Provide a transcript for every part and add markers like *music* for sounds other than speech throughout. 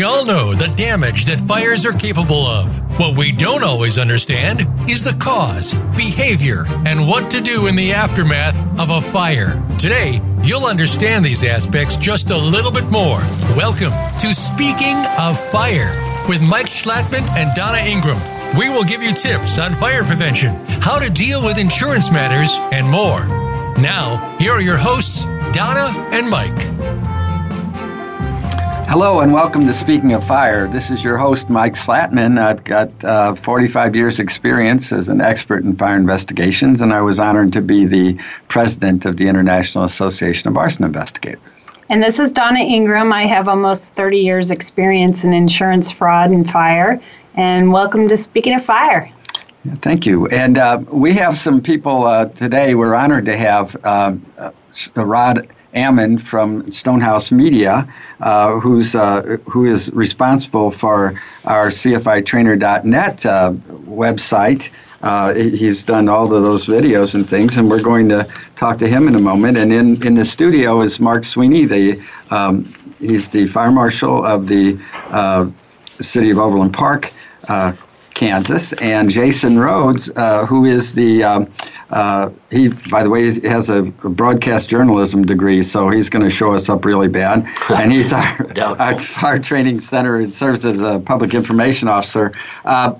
We all know the damage that fires are capable of. What we don't always understand is the cause, behavior, and what to do in the aftermath of a fire. Today, you'll understand these aspects just a little bit more. Welcome to Speaking of Fire with Mike Schlattman and Donna Ingram. We will give you tips on fire prevention, how to deal with insurance matters, and more. Now, here are your hosts, Donna and Mike. Hello and welcome to Speaking of Fire. This is your host, Mike Schlattman. I've got uh, 45 years' experience as an expert in fire investigations, and I was honored to be the president of the International Association of Arson Investigators. And this is Donna Ingram. I have almost 30 years' experience in insurance fraud and fire. And welcome to Speaking of Fire. Yeah, thank you. And uh, we have some people uh, today. We're honored to have um, uh, Rod Ammon from Stonehouse Media, uh, who's uh, who is responsible for our CFITrainer.net uh, website. Uh, he's done all of those videos and things, and we're going to talk to him in a moment. And in, in the studio is Mark Sweeney. The um, he's the fire marshal of the uh, city of Overland Park. Uh, Kansas, and Jason Rhodes, uh, who is the um, uh, he, by the way, he has a, broadcast journalism degree, so he's going to show us up really bad. *laughs* And he's our, our fire training center and serves as a public information officer. Uh,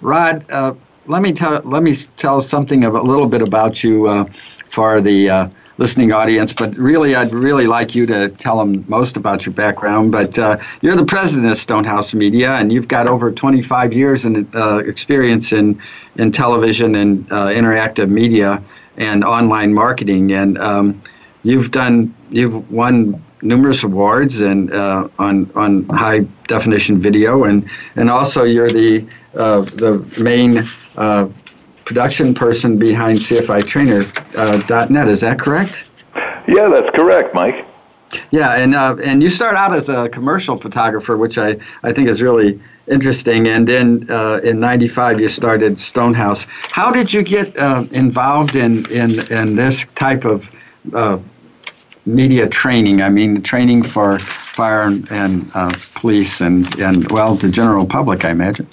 Rod, uh, let me tell let me tell something of a little bit about you uh, for the uh, listening audience, but really, I'd really like you to tell them most about your background. But uh, you're the president of Stonehouse Media, and you've got over 25 years in uh, experience in in television and uh, interactive media and online marketing, and um, you've done you've won numerous awards and uh, on on high definition video, and and also you're the uh, the main uh, production person behind CFITrainer.net. Uh, is that correct? Yeah, that's correct, Mike. Yeah, and uh, and you start out as a commercial photographer, which I, I think is really interesting. And then uh, in '95, you started Stonehouse. How did you get uh, involved in, in in this type of uh, media training? I mean, training for fire and, and uh, police and and well, the general public, I imagine.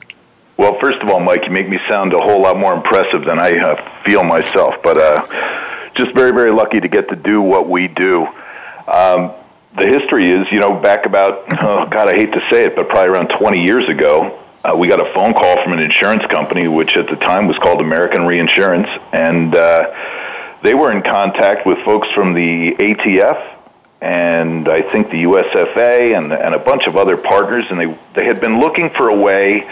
Well, first of all, Mike, you make me sound a whole lot more impressive than I uh, feel myself. But uh, just very, very lucky to get to do what we do. Um, the history is, you know, back about, *laughs* oh, God, I hate to say it, but probably around 20 years ago, uh, we got a phone call from an insurance company, which at the time was called American Reinsurance, and uh, they were in contact with folks from the ATF and I think the USFA and, and a bunch of other partners, and they, they had been looking for a way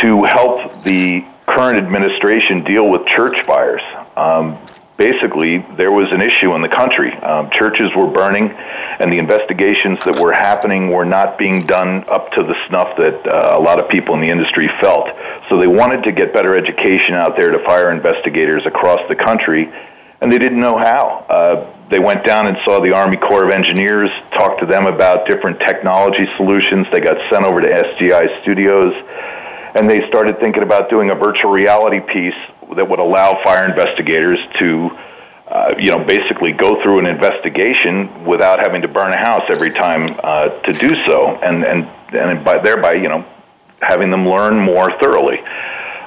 to help the current administration deal with church fires. Um, basically, there was an issue in the country. Um, churches were burning, and the investigations that were happening were not being done up to the snuff that uh, a lot of people in the industry felt. So they wanted to get better education out there to fire investigators across the country, and they didn't know how. Uh, they went down and saw the Army Corps of Engineers, talked to them about different technology solutions. They got sent over to SGI Studios and they started thinking about doing a virtual reality piece that would allow fire investigators to uh, you know, basically go through an investigation without having to burn a house every time uh, to do so, and and and by thereby, you know, having them learn more thoroughly.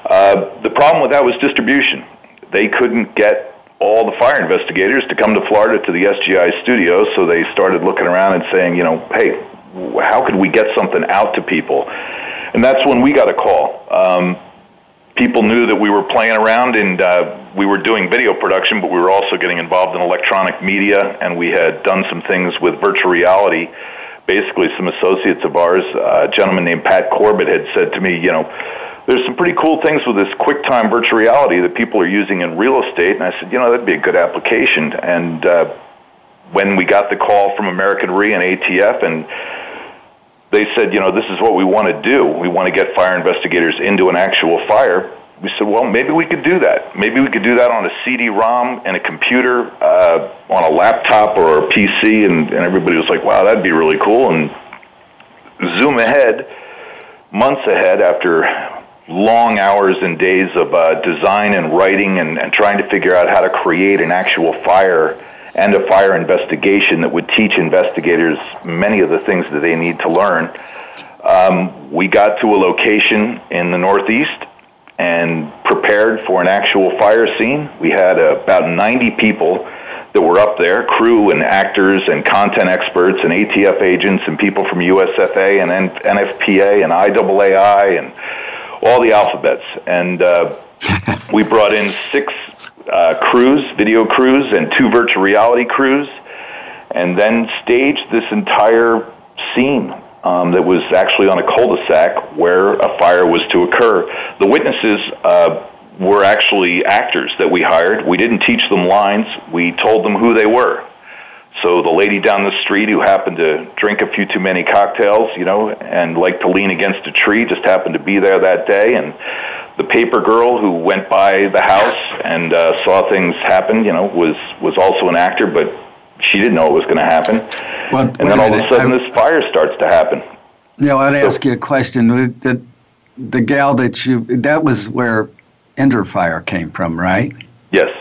Uh, the problem with that was distribution. They couldn't get all the fire investigators to come to Florida to the SGI studio, so they started looking around and saying, you know, hey, how could we get something out to people? And that's when we got a call. Um, people knew that we were playing around and uh, we were doing video production, but we were also getting involved in electronic media, and we had done some things with virtual reality. Basically, some associates of ours, uh, a gentleman named Pat Corbett, had said to me, you know, there's some pretty cool things with this QuickTime virtual reality that people are using in real estate. And I said, you know, that'd be a good application. And uh, when we got the call from American Re and ATF and they said, you know, this is what we want to do. We want to get fire investigators into an actual fire. We said, well, maybe we could do that. Maybe we could do that on a CD-ROM and a computer, uh, on a laptop or a PC, and, and everybody was like, wow, that'd be really cool. And zoom ahead, months ahead, after long hours and days of uh, design and writing and, and trying to figure out how to create an actual fire and a fire investigation that would teach investigators many of the things that they need to learn. Um, we got to a location in the Northeast and prepared for an actual fire scene. We had uh, about 90 people that were up there, crew and actors and content experts and ATF agents and people from USFA and NFPA and IAAI and all the alphabets. And uh, *laughs* we brought in six uh, crews, video crews, and two virtual reality crews, and then staged this entire scene um, that was actually on a cul-de-sac where a fire was to occur. The witnesses uh, were actually actors that we hired. We didn't teach them lines. We told them who they were. So the lady down the street who happened to drink a few too many cocktails, you know, and like to lean against a tree just happened to be there that day. And the paper girl who went by the house and uh, saw things happen, you know, was was also an actor, but she didn't know it was going to happen. Well, and then all of a sudden, I, this fire starts to happen. Yeah, I'd so, ask you a question. The, the gal that you that was where Interfire came from, right? Yes.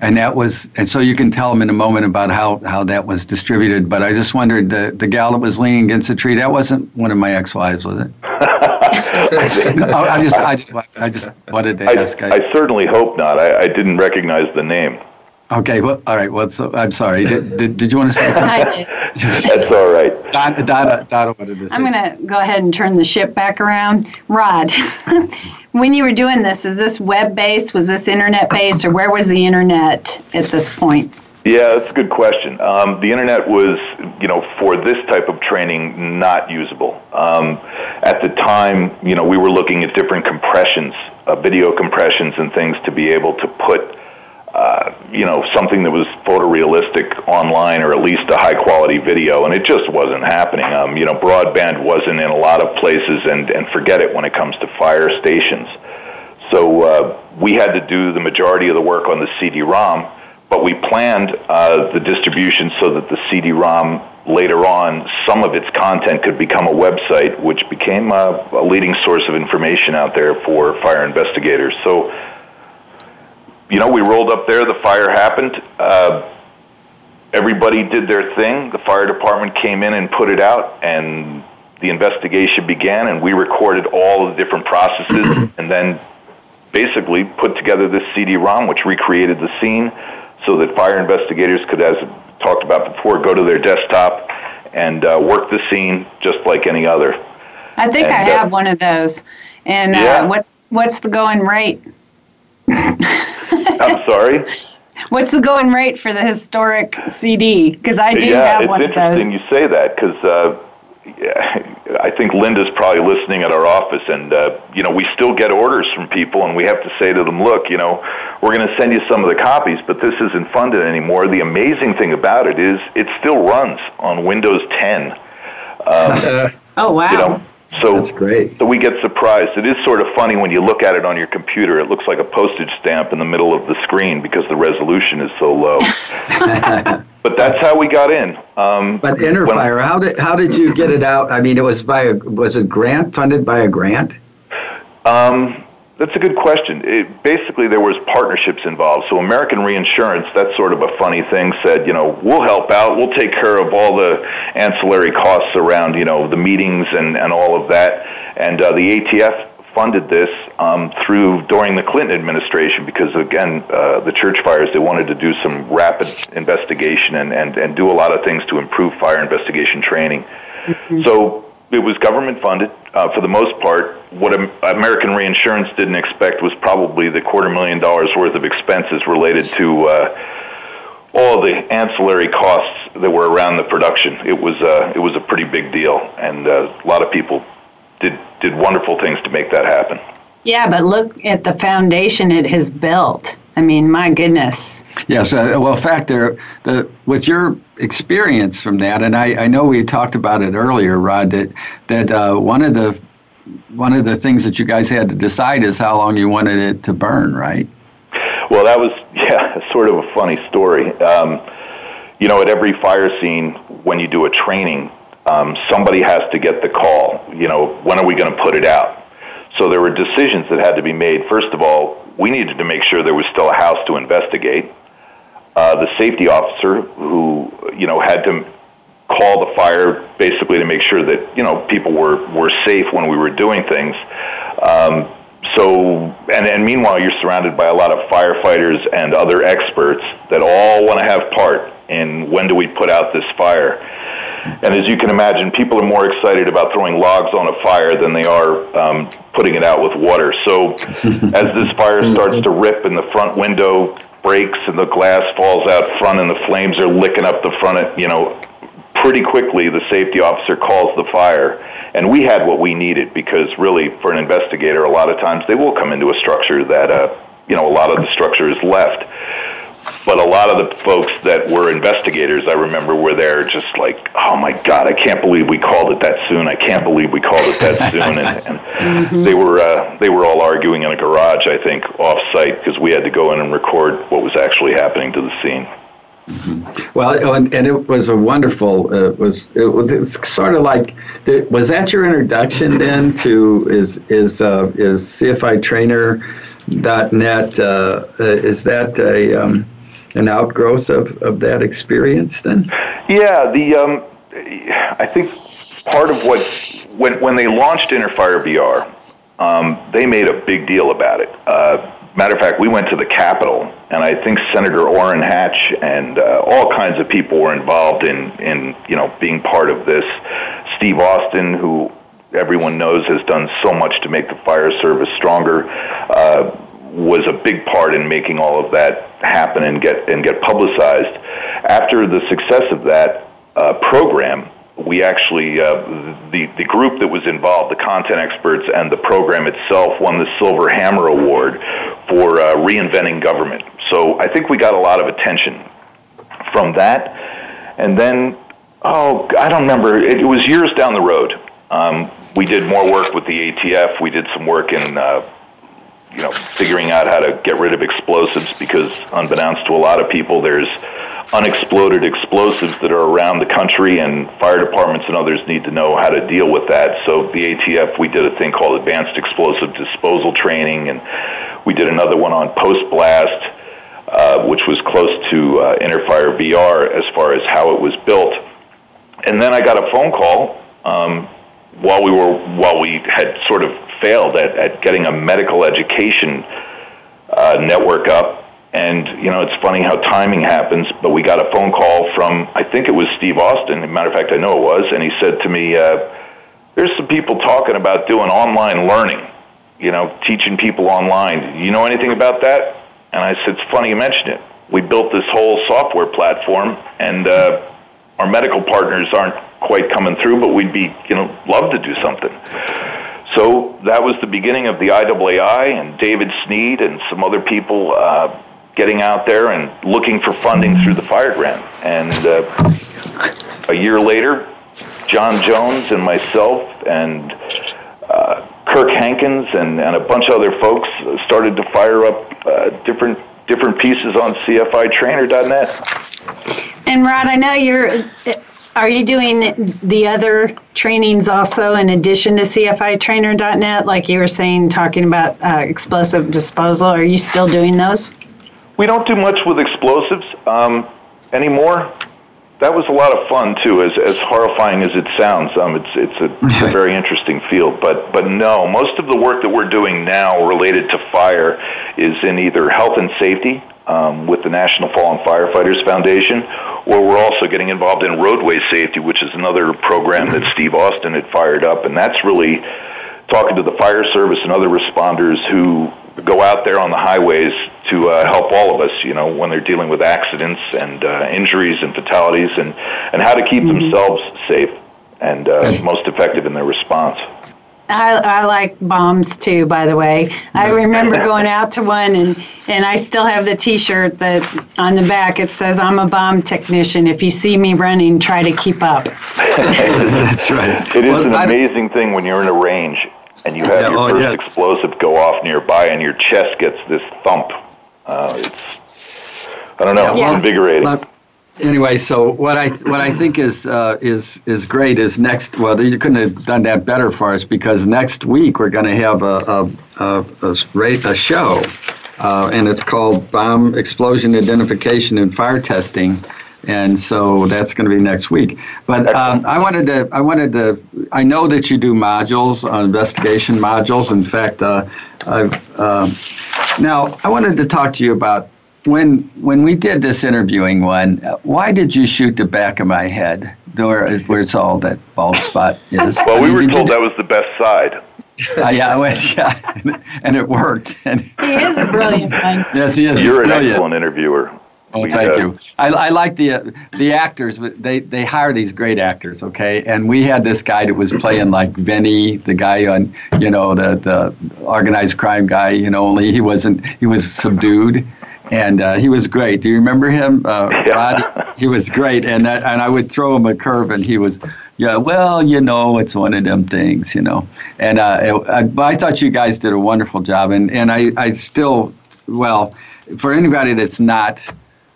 And that was, and so you can tell them in a moment about how, how that was distributed. But I just wondered, the, the gal that was leaning against the tree, that wasn't one of my ex-wives, was it? *laughs* *laughs* Oh, I just, I, I just wanted to ask. I, I certainly hope not. I, I didn't recognize the name. Okay, well, all right. Well, so, I'm sorry. Did, did, did, you want to say something? *laughs* I did. That's all right. Donna, Donna, Donna wanted to say I'm going to go ahead and turn the ship back around. Rod, *laughs* when you were doing this, is this web based? Was this internet based? Or where was the internet at this point? Yeah, that's a good question. Um, the internet was, you know, for this type of training, not usable. Um, at the time, you know, we were looking at different compressions, uh, video compressions, and things to be able to put uh, you know, something that was photorealistic online or at least a high quality video, and it just wasn't happening. Um, you know, broadband wasn't in a lot of places, and, and forget it when it comes to fire stations. So uh, we had to do the majority of the work on the CD-ROM, but we planned uh, the distribution so that the CD-ROM later on, some of its content could become a website, which became a, a leading source of information out there for fire investigators. So you know, we rolled up there. The fire happened. Uh, everybody did their thing. The fire department came in and put it out, and the investigation began. And we recorded all the different processes, and then basically put together this CD-ROM, which recreated the scene, so that fire investigators could, as talked about before, go to their desktop and uh, work the scene just like any other. I think and, I have uh, one of those. And uh, yeah. what's what's the going rate? I'm sorry. *laughs* What's the going rate for the historic CD? Because I do yeah, have one of those. it's interesting you say that because uh, I think Linda's probably listening at our office, and uh, you know we still get orders from people, and we have to say to them, look, you know, we're going to send you some of the copies, but this isn't funded anymore. The amazing thing about it is it still runs on Windows 10. Um, *laughs* oh wow! You know, so that's great. So we get surprised. It is sort of funny when you look at it on your computer. It looks like a postage stamp in the middle of the screen because the resolution is so low. *laughs* *laughs* but that's how we got in. Um, but Interfire, how did how did you get it out? I mean, it was by a was it grant funded by a grant? Um, that's a good question. It, basically, there was partnerships involved. So American Reinsurance, that's sort of a funny thing, said, you know, we'll help out. We'll take care of all the ancillary costs around, you know, the meetings and, and all of that. And uh, the ATF funded this um, through during the Clinton administration because, again, uh, the church fires, they wanted to do some rapid investigation and, and, and do a lot of things to improve fire investigation training. Mm-hmm. So it was government funded uh, for the most part. What American Reinsurance didn't expect was probably the quarter million dollars worth of expenses related to uh, all the ancillary costs that were around the production. It was uh, it was a pretty big deal, and uh, a lot of people did did wonderful things to make that happen. Yeah, but look at the foundation it has built. I mean, my goodness. Yes. Uh, well, in fact, there, the with your experience from that, and I, I know we talked about it earlier, Rod, that that uh, one of the one of the things that you guys had to decide is how long you wanted it to burn, right? Well, that was *laughs* yeah, sort of a funny story. Um, you know, at every fire scene, when you do a training, um, somebody has to get the call. You know, when are we going to put it out? So there were decisions that had to be made. First of all, we needed to make sure there was still a house to investigate. Uh, the safety officer who you know had to call the fire basically to make sure that you know people were were safe when we were doing things. Um, so and, and meanwhile you're surrounded by a lot of firefighters and other experts that all want to have part in when do we put out this fire and as you can imagine people are more excited about throwing logs on a fire than they are um, putting it out with water. So *laughs* as this fire starts to rip and the front window breaks and the glass falls out front and the flames are licking up the front you know pretty quickly the safety officer calls the fire. And we had what we needed because really for an investigator a lot of times they will come into a structure that uh, you know a lot of the structure is left but a lot of the folks that were investigators i remember were there just like oh my god i can't believe we called it that soon i can't believe we called it that *laughs* soon and, and mm-hmm. they were uh, they were all arguing in a garage i think off site because we had to go in and record what was actually happening to the scene Mm-hmm. Well, and, and, it was a wonderful. Uh, was it was sort of like was that your introduction *laughs* then to is is uh, is CFI Trainer dot net? Uh, uh, is that a um, an outgrowth of, of that experience then? Yeah, the um, I think part of what when when they launched Interfire VR, um, they made a big deal about it uh, Matter of fact, we went to the Capitol, and I think Senator Orrin Hatch and uh, all kinds of people were involved in, in you know being part of this. Steve Austin, who everyone knows has done so much to make the fire service stronger, uh, was a big part in making all of that happen and get and get publicized. After the success of that uh, program, we actually uh, the the group that was involved, the content experts and the program itself, won the Silver Hammer Award for uh, reinventing government. So I think we got a lot of attention from that, and then oh I don't remember it, was years down the road. Um, we did more work with the ATF. We did some work in. You know, figuring out how to get rid of explosives because, unbeknownst to a lot of people, there's unexploded explosives that are around the country, and fire departments and others need to know how to deal with that. So the ATF, we did a thing called Advanced Explosive Disposal Training, and we did another one on post blast, uh, which was close to uh, Interfire VR as far as how it was built. And then I got a phone call um, while we were while we had sort of failed at, at getting a medical education uh, network up and you know, it's funny how timing happens. But we got a phone call from I think it was Steve Austin. As a matter of fact, I know it was, and he said to me, uh, "There's some people talking about doing online learning. You know, teaching people online. You know anything about that?" And I said, "It's funny you mention it. We built this whole software platform, and uh, our medical partners aren't quite coming through, but we'd be you know love to do something." So that was the beginning of the IAAI, and David Sneed and some other people uh, getting out there and looking for funding through the fire grant. And uh, a year later, John Jones and myself and uh, Kirk Hankins and, and a bunch of other folks started to fire up uh, different different pieces on CFITrainer.net. And Rod, I know you're. Are you doing the other trainings also in addition to CFITrainer.net, like you were saying, talking about uh, explosive disposal? Are you still doing those? We don't do much with explosives um, anymore. That was a lot of fun too, as as horrifying as it sounds. Um, it's it's a, it's a very interesting field, but but no, most of the work that we're doing now related to fire is in either health and safety um, with the National Fallen Firefighters Foundation, or we're also getting involved in roadway safety, which is another program that Steve Austin had fired up, and that's really talking to the fire service and other responders who go out there on the highways to uh, help all of us, you know, when they're dealing with accidents and uh, injuries and fatalities, and and how to keep mm-hmm. themselves safe and uh, most effective in their response. I, I like bombs too, by the way. I remember going out to one and, and I still have the t shirt that on the back it says, I'm a bomb technician. If you see me running, try to keep up. *laughs* That's right. It is well, an amazing thing when you're in a range and you have yeah, your oh, first yes. explosive go off nearby, and your chest gets this thump. Uh, it's I don't know, yeah, invigorating. Well, anyway, so what I what I think is uh, is is great is next. Well, you couldn't have done that better for us because next week we're going to have a a, a, a, show, uh, and it's called Bomb Explosion Identification and Fire Testing and so that's going to be next week. But um, I wanted to, I wanted to, I know that you do modules, uh, investigation modules. In fact, uh, I've uh, now I wanted to talk to you about when when we did this interviewing one. Why did you shoot the back of my head, where where it's all that bald spot is? Well, we were told that was the best side. Uh, yeah, went, *laughs* yeah, and it worked. *laughs* And he is a brilliant one. Yes, he is. You're an excellent interviewer. Oh, we, thank you. I, I like the uh, the actors. They they hire these great actors, okay? And we had this guy that was playing like Vinny, the guy on you know the the organized crime guy. You know, only he wasn't. He was subdued, and uh, he was great. Do you remember him, uh, yeah. Rod? He was great, and I, and I would throw him a curve, and he was yeah, well, you know, it's one of them things, you know. And uh, I, but I thought you guys did a wonderful job, and and I, I still, well, for anybody that's not.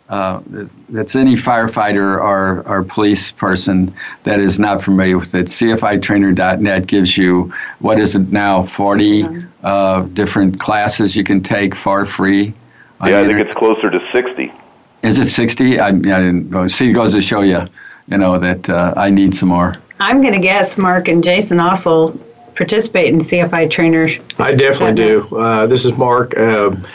Uh, that's any firefighter or, or police person that is not familiar with it. CFItrainer.net gives you what is it now? Forty uh, different classes you can take for free. Yeah, I think it's closer to sixty. Is it sixty? I, I didn't go. See, it goes to show you you know that uh, I need some more. I'm going to guess Mark and Jason also participate in CFI trainers. I definitely do. Uh, this is Mark. Um,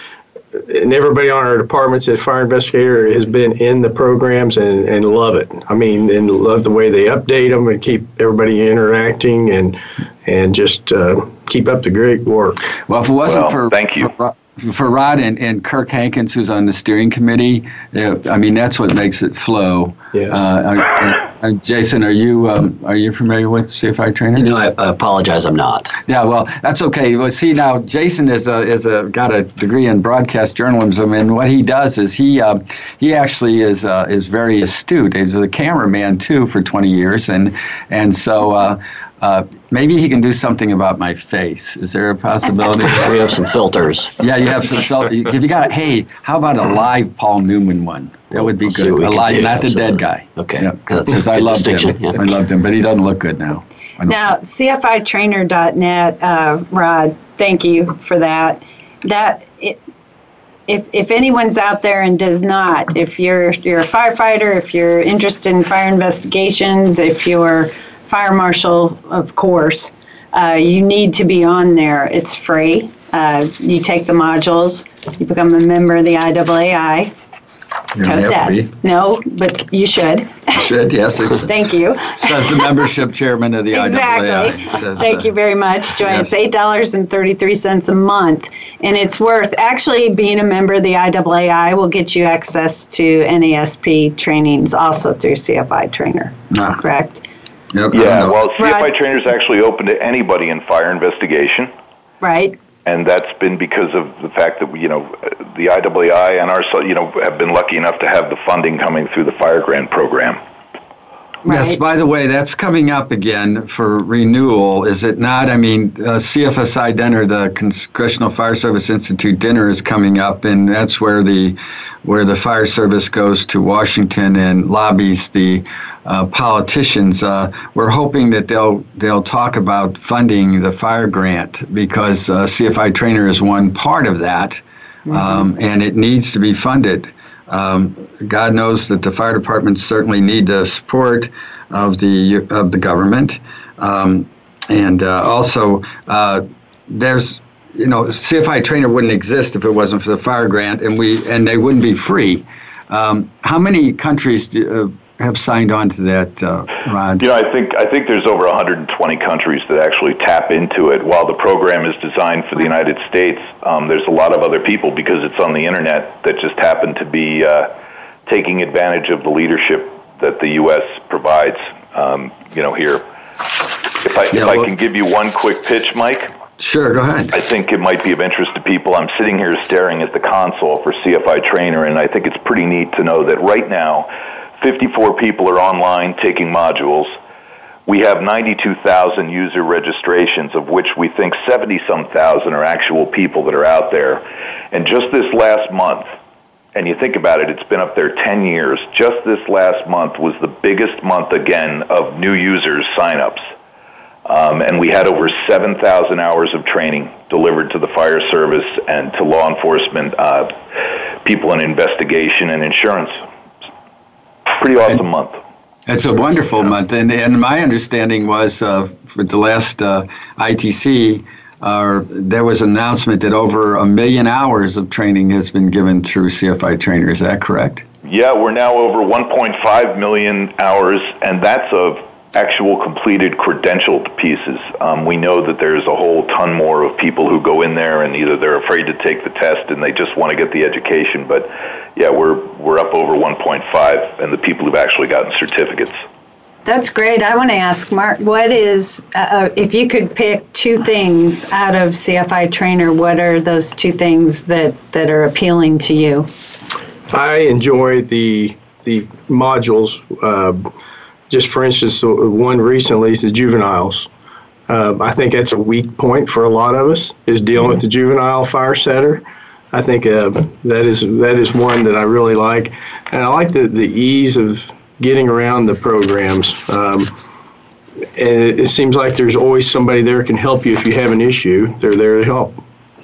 and everybody on our departments as fire investigator has been in the programs and, and love it. I mean, and love the way they update them and keep everybody interacting and and just uh, keep up the great work. Well, if it wasn't well, for thank you. For, for Rod and, and Kirk Hankins, who's on the steering committee, I mean that's what makes it flow. Yes. Uh, uh, Jason, are you um, are you familiar with CFI trainer? No, I, I, apologize, I'm not. Yeah, well, that's okay. Well, see now, Jason is a is a got a degree in broadcast journalism, and what he does is he uh, he actually is uh, is very astute. He's a cameraman too for 20 years, and and so. Uh, maybe he can do something about my face. Is there a possibility? *laughs* we have some filters. Yeah, you have some filters. If you got, hey, how about a live Paul Newman one? That would be we'll good. A live, not the dead guy. Okay. Yeah, because I loved him. Yeah. I loved him, but he doesn't look good now. Now, CFItrainer.net, uh, Rod, thank you for that. That it, if, if anyone's out there and does not, if you're you're a firefighter, if you're interested in fire investigations, if you're fire marshal, of course, uh, you need to be on there. It's free. Uh, you take the modules, you become a member of the IAAI. You don't have that. to be. No, but you should. You should, yes. *laughs* Thank you. says the membership chairman of the Exactly. IAAI. Says, Thank uh, you very much, Joy. yes. It's eight dollars and thirty-three cents a month, and it's worth. Actually, being a member of the IAAI will get you access to NASP trainings also through CFI Trainer. Ah. Correct. Yep, Yeah, well, CFI Right. trainer is actually open to anybody in fire investigation. Right. and that's been because of the fact that you know the IAAI and our you know have been lucky enough to have the funding coming through the fire grant program. Yes, by the way, that's coming up again for renewal, is it not? I mean, uh, CFSI dinner, the Congressional Fire Service Institute dinner is coming up, and that's where the where the fire service goes to Washington and lobbies the uh, politicians. Uh, we're hoping that they'll they'll talk about funding the fire grant because uh, CFI Trainer is one part of that, um, and it needs to be funded. Um, God knows that the fire departments certainly need the support of the of the government, um, and uh, also uh, there's you know CFI trainer wouldn't exist if it wasn't for the fire grant, and we and they wouldn't be free. Um, how many countries do, uh, have signed on to that, uh, Rod? You know, I think I think there's over 120 countries that actually tap into it. While the program is designed for the United States, um, there's a lot of other people because it's on the internet that just happen to be uh, taking advantage of the leadership that the U.S. provides. Um, you know, here. If I Yeah, if I well- can give you one quick pitch, Mike. Sure, go ahead. I think it might be of interest to people. I'm sitting here staring at the console for CFI Trainer, and I think it's pretty neat to know that right now, 54 people are online taking modules. We have 92,000 user registrations, of which we think 70 some thousand are actual people that are out there. And just this last month, and you think about it, it's been up there 10 years. Just this last month was the biggest month again of new users signups. Um, and we had over 7,000 hours of training delivered to the fire service and to law enforcement, uh, people in investigation and insurance. Pretty awesome month. It's a wonderful month, and, and my understanding was uh, for the last uh, ITC, uh, there was an announcement that over a million hours of training has been given through CFI Trainer. Is that correct? Yeah, we're now over 1.5 million hours, and that's of actual completed credentialed pieces. Um, we know that there's a whole ton more of people who go in there and either they're afraid to take the test and they just want to get the education. But yeah, we're we're up over 1.5, and the people who've actually gotten certificates. That's great. I want to ask Mark, what is uh, uh if you could pick two things out of CFI Trainer? What are those two things that that are appealing to you? I enjoy the the modules. Uh, just for instance, one recently is the juveniles. Uh, I think that's a weak point for a lot of us is dealing with the juvenile fire setter. I think uh, that is that is one that I really like, and I like the, the ease of getting around the programs. Um, and it, it, seems like there's always somebody there can help you if you have an issue. They're there to help.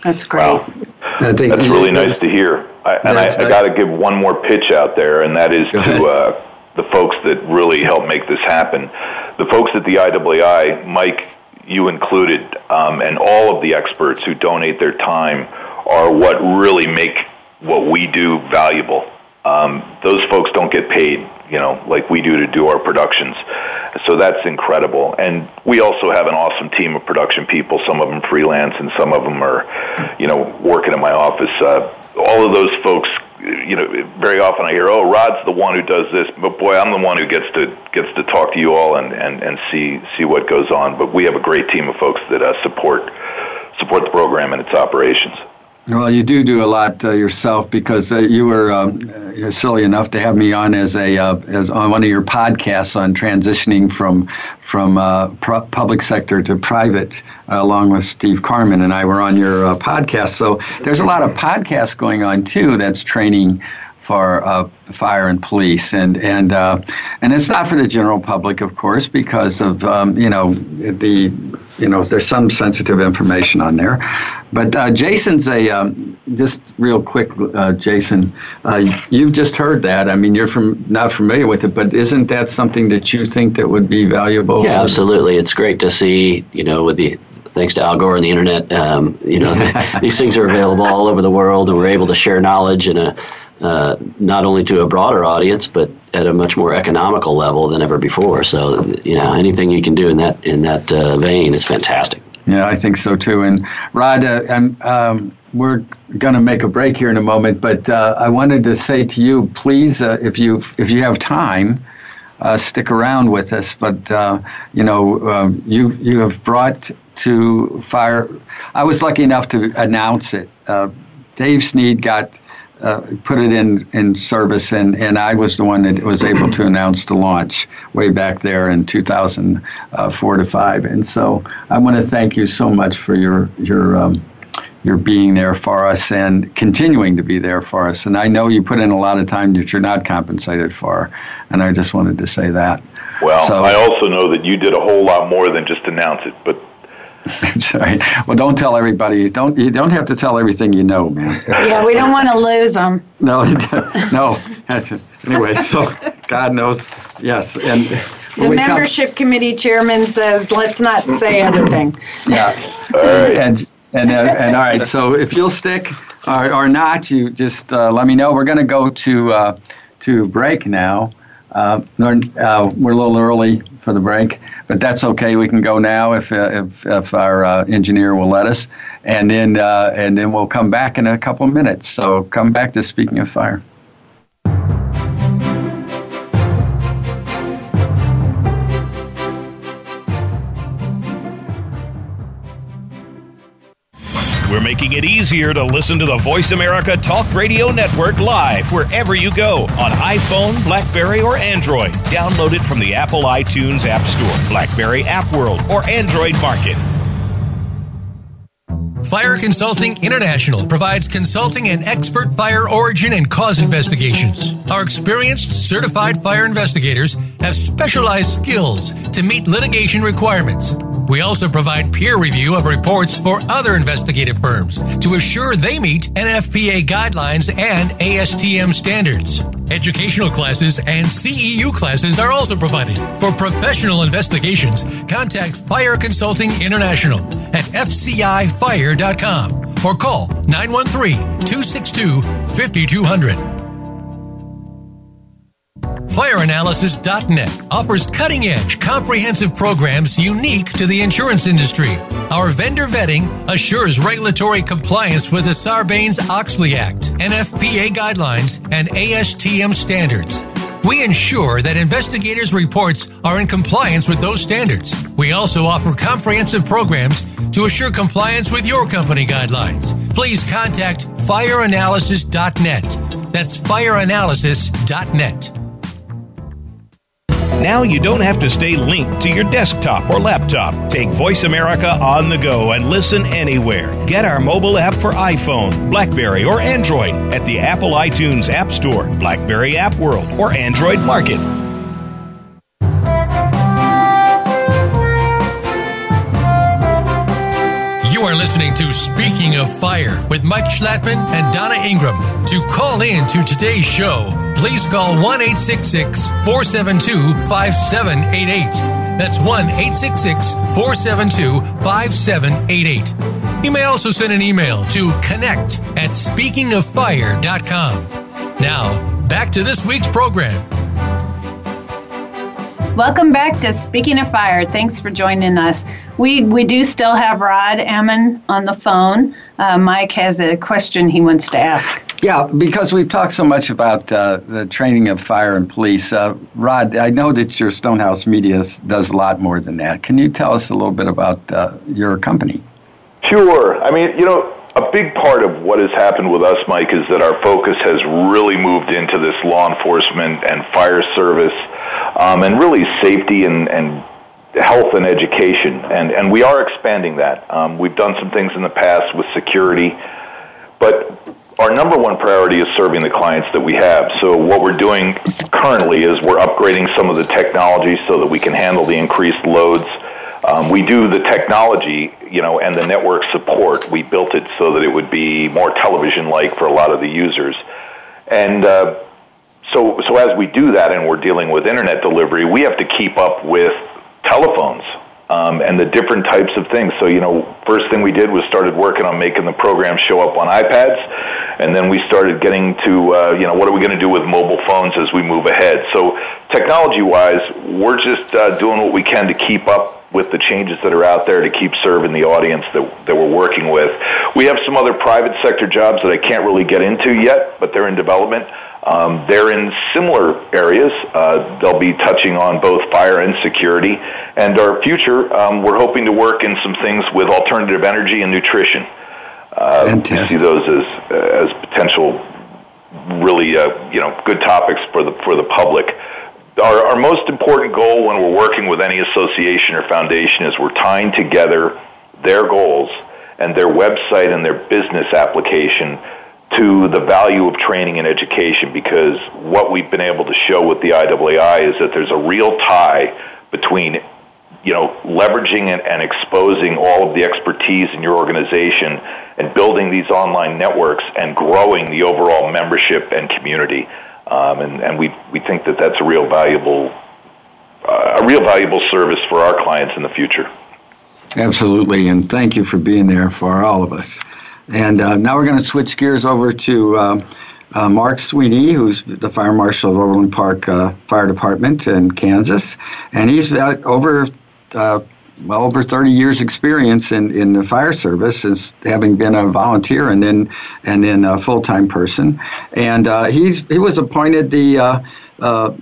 That's great. Wow. I think that's really nice to hear. I, and I, I got to give one more pitch out there, and that is to uh, the folks that really help make this happen. The folks at the IAAI, Mike, you included, um, and all of the experts who donate their time are what really make what we do valuable. Um, those folks don't get paid, you know, like we do to do our productions. So that's incredible. And we also have an awesome team of production people. Some of them freelance, and some of them are, you know, working in my office. Uh, all of those folks you know, very often I hear, "Oh, Rod's the one who does this," but boy, I'm the one who gets to gets to talk to you all and and and see see what goes on. But we have a great team of folks that uh, support support the program and its operations. Well, you do do a lot uh, yourself because uh, you were um, uh, silly enough to have me on as a uh, as on one of your podcasts on transitioning from from uh, public sector to private, uh, along with Steve Carman and I were on your podcast. So there's a lot of podcasts going on too. That's training for uh, fire and police, and and uh, and it's not for the general public, of course, because of um, you know the you know there's some sensitive information on there. But uh, Jason's a um, just real quick, uh, Jason. Uh, you've just heard that. I mean, you're from not familiar with it, but isn't that something that you think that would be valuable? Yeah, absolutely. It's great to see. You know, with the thanks to Al Gore and the internet, um, you know, *laughs* these things are available all over the world, and we're able to share knowledge in a uh, not only to a broader audience, but at a much more economical level than ever before. So, you know, anything you can do in that in that uh, vein is fantastic. Yeah, I think so too. And Rod, uh, um, we're going to make a break here in a moment, but uh, I wanted to say to you, please, uh, if you if you have time, uh, stick around with us. But you know, um, you you have brought to fire. I was lucky enough to announce it. Dave Sneed got uh, put it in, in service, and, and I was the one that was able to announce the launch way back there in 2004 to 5. And so I want to thank you so much for your, your, um, your being there for us and continuing to be there for us. And I know you put in a lot of time that you're not compensated for, and I just wanted to say that. Well, so, I also know that you did a whole lot more than just announce it, but *laughs* Sorry. Well, don't tell everybody. Don't you don't have to tell everything you know, man. Yeah, we don't want to lose them. No, no. *laughs* anyway, so God knows. Yes, and the membership come, committee chairman says let's not say anything. Yeah. All right. And and uh, and all right. So if you'll stick or, or not, you just uh, let me know. We're going to go to uh, to break now. Uh, uh, we're a little early for the break, but that's okay. We can go now if uh, if, if our uh, engineer will let us, and then uh, and then we'll come back in a couple of minutes. So come back to speaking of fire. We're making it easier to listen to the Voice America Talk Radio Network live wherever you go on iPhone, Blackberry, or Android. Download it from the Apple iTunes App Store, Blackberry App World, or Android Market. Fire Consulting International provides consulting and expert fire origin and cause investigations. Our experienced, certified fire investigators have specialized skills to meet litigation requirements We also provide peer review of reports for other investigative firms to assure they meet NFPA guidelines and ASTM standards. Educational classes and CEU classes are also provided. For professional investigations, contact Fire Consulting International at fcifire.com or call 913 262 5200. FireAnalysis.net offers cutting edge, comprehensive programs unique to the insurance industry. Our vendor vetting assures regulatory compliance with the Sarbanes Oxley Act, NFPA guidelines, and ASTM standards. We ensure that investigators' reports are in compliance with those standards. We also offer comprehensive programs to assure compliance with your company guidelines. Please contact fireanalysis.net. That's fireanalysis.net. Now you don't have to stay linked to your desktop or laptop. Take Voice America on the go and listen anywhere. Get our mobile app for iPhone, Blackberry, or Android at the Apple iTunes App Store, Blackberry App World, or Android Market. You are listening to Speaking of Fire with Mike Schlattman and Donna Ingram. To call in to today's show, please call 1 866 472 5788. That's 1 866 472 5788. You may also send an email to connect at speakingoffire.com. Now, back to this week's program. Welcome back to Speaking of Fire. Thanks for joining us. We we do still have Rod Ammon on the phone. Uh, Mike has a question he wants to ask. Yeah, because we've talked so much about uh, the training of fire and police. Uh, Rod, I know that your Stonehouse Media does a lot more than that. Can you tell us a little bit about uh, your company? Sure. I mean, you know, a big part of what has happened with us, Mike, is that our focus has really moved into this law enforcement and fire service, um, and really safety and, and health and education. And, and we are expanding that. Um, we've done some things in the past with security, but our number one priority is serving the clients that we have. So what we're doing currently is we're upgrading some of the technology so that we can handle the increased loads um, we do the technology, you know, and the network support. We built it so that it would be more television-like for a lot of the users, and uh, so so as we do that, and we're dealing with internet delivery, we have to keep up with telephones um, and the different types of things. So you know, first thing we did was started working on making the program show up on iPads, and then we started getting to uh, you know what are we going to do with mobile phones as we move ahead. So technology-wise, we're just uh, doing what we can to keep up with the changes that are out there to keep serving the audience that, that we're working with. We have some other private sector jobs that I can't really get into yet, but they're in development. Um, they're in similar areas. Uh, they'll be touching on both fire and security. And our future, um, we're hoping to work in some things with alternative energy and nutrition. Uh, we see those as as potential, really, uh, you know, good topics for the for the public our, our most important goal when we're working with any association or foundation is we're tying together their goals and their website and their business application to the value of training and education because what we've been able to show with the IAAI is that there's a real tie between you know leveraging and, exposing all of the expertise in your organization and building these online networks and growing the overall membership and community um, and, and we, we think that that's a real valuable uh, a real valuable service for our clients in the future. Absolutely, and thank you for being there for all of us. And uh, now we're going to switch gears over to uh, uh, Mark Sweeney, who's the fire marshal of Overland Park uh, Fire Department in Kansas, and he's uh, over well over 30 years experience in, in the fire service as having been a volunteer and then and then a full-time person. And uh, he's he was appointed the uh, uh,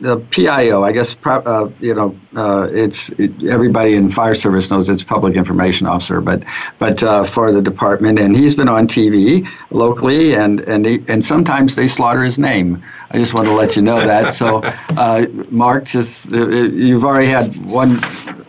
the PIO, I guess, uh, you know, uh, it's it, everybody in fire service knows it's public information officer, but but uh, for the department, and he's been on TV locally, and and he, and sometimes they slaughter his name. I just want to let you know that. So, uh, Mark, just uh, you've already had one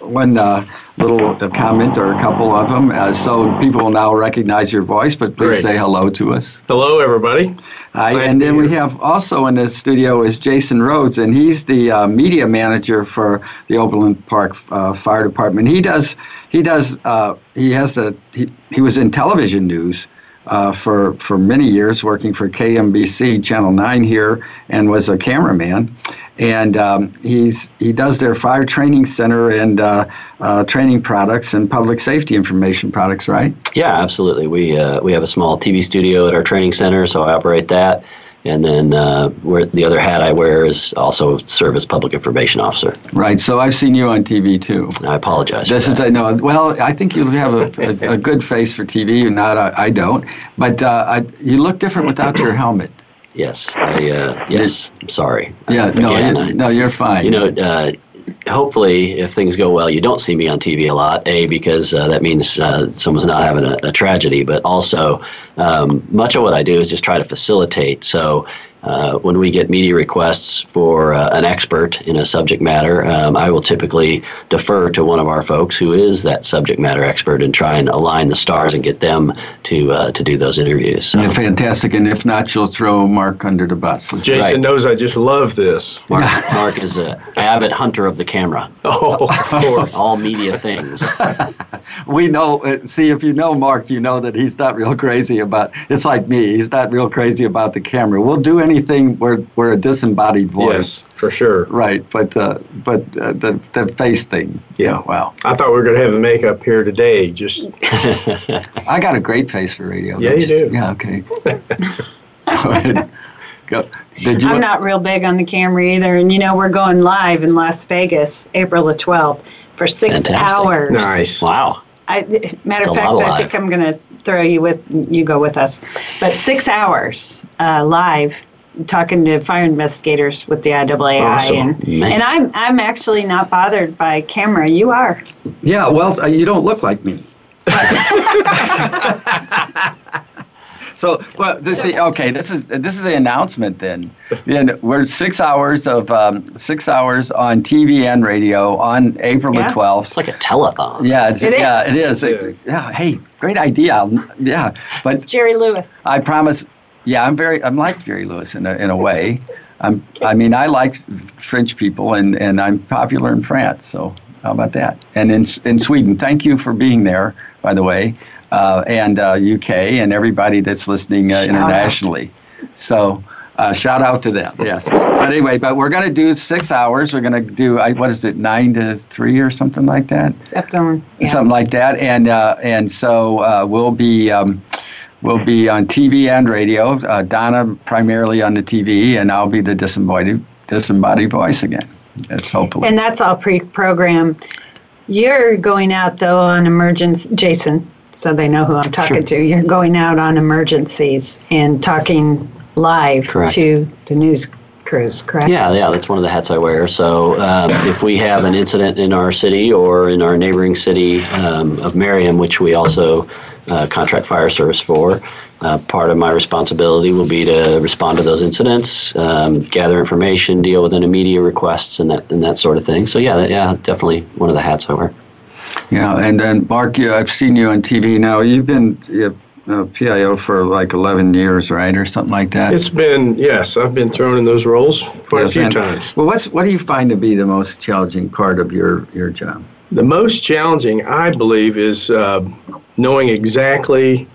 one uh, little comment or a couple of them. Uh, so people will now recognize your voice, but please Great. say hello to us. Hello, everybody. Hi, Glad and then we have also in the studio is Jason Rhodes, and he's the uh, media manager for the Overland Park uh, Fire Department. He does he does uh, he has a he, he was in television news. Uh, for for many years, working for KMBC Channel Nine here, and was a cameraman, and um, he's he does their fire training center and uh, uh, training products and public safety information products, right? Yeah, absolutely. We uh, we have a small TV studio at our training center, so I operate that. And then uh, where the other hat I wear is also serve as public information officer. Right. So I've seen you on TV too. I apologize. This is I know. Well, I think you have a, a, a good face for TV, and not I, I don't. But uh, I, you look different without your helmet. Yes, I uh, yes. I'm sorry. Yeah, Uh, no, again, I- no, you're fine. You know, uh, hopefully, if things go well, you don't see me on TV a lot. A because uh, that means uh, someone's not having a, a tragedy, but also um, much of what I do is just try to facilitate. So. Uh, when we get media requests for uh, an expert in a subject matter, um, I will typically defer to one of our folks who is that subject matter expert and try and align the stars and get them to uh, to do those interviews. So, Yeah, fantastic. And if not, you'll throw Mark under the bus. Jason Right. knows I just love this. Mark, Mark is an avid hunter of the camera, *laughs* Oh, of course. all media things. *laughs* We know. Uh, see, if you know Mark, you know that he's not real crazy about. It's like me. He's not real crazy about the camera. We'll do anything where we're a disembodied voice. yes, for sure. Right. But uh, but uh, the the face thing. Yeah. Wow. I thought we were going to have the makeup here today. Just *laughs* I got a great face for radio. Yeah, don't you do. Yeah. Okay. *laughs* Go ahead. Go. Did you? I'm not real big on the camera either. And you know, we're going live in Las Vegas April the 12th for six Fantastic. hours. nice. Wow. I, matter It's of fact, of I think. I'm going to throw you with you go with us, but six hours uh, live talking to fire investigators with the IAAI, Awesome. and Man. and I'm I'm actually not bothered by camera. You are. Yeah. Well, uh, you don't look like me. *laughs* So, well, this is, okay. This is this is the announcement. Then, then we're six hours of um, six hours on TV and radio on April Yeah. the twelfth. It's like a telethon. Yeah, it's, It yeah, is. it is. Yeah. Hey, great idea. Yeah, but Jerry Lewis. I promise. Yeah, I'm very. I'm like Jerry Lewis in a in a way. I'm. I mean, I like French people, and and I'm popular in France. So how about that? And in in Sweden. Thank you for being there, by the way, uh, and uh, UK and everybody that's listening uh, internationally. So. Uh, shout out to them, yes. But anyway, but we're going to do six hours. We're going to do, I, what is it, nine to three or something like that? September. Yeah. something like that. And uh, and so uh, we'll be um, we'll be on TV and radio. Uh, Donna primarily on the TV, and I'll be the disembodied disembodied voice again. That's hopefully. And that's all pre-programmed. You're going out though on emergency, Jason, so they know who I'm talking Sure. to. You're going out on emergencies and talking live Correct. to the news crews, correct? Yeah, yeah, that's one of the hats I wear. So um, if we have an incident in our city or in our neighboring city um, of Merriam, which we also uh, contract fire service for, uh, part of my responsibility will be to respond to those incidents, um, gather information, deal with any media requests, and that and that sort of thing. So yeah, that- yeah, definitely one of the hats I wear. yeah, and then Mark, you, I've seen you on TV now. You've been you, uh, PIO for like 11 years, right, or something like that. It's been yes, I've been thrown in those roles quite a few and- times. Well, what's what do you find to be the most challenging part of your your job? The most challenging, I believe, is uh, knowing exactly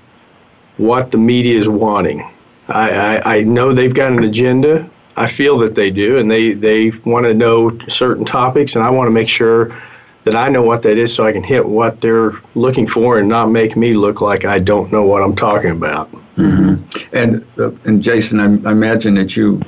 what the media is wanting. I, I, I know they've got an agenda. I feel that they do, and they, they want to know certain topics, and I want to make sure that I know what that is so I can hit what they're looking for and not make me look like I don't know what I'm talking about. And uh, and Jason, I, I imagine that you,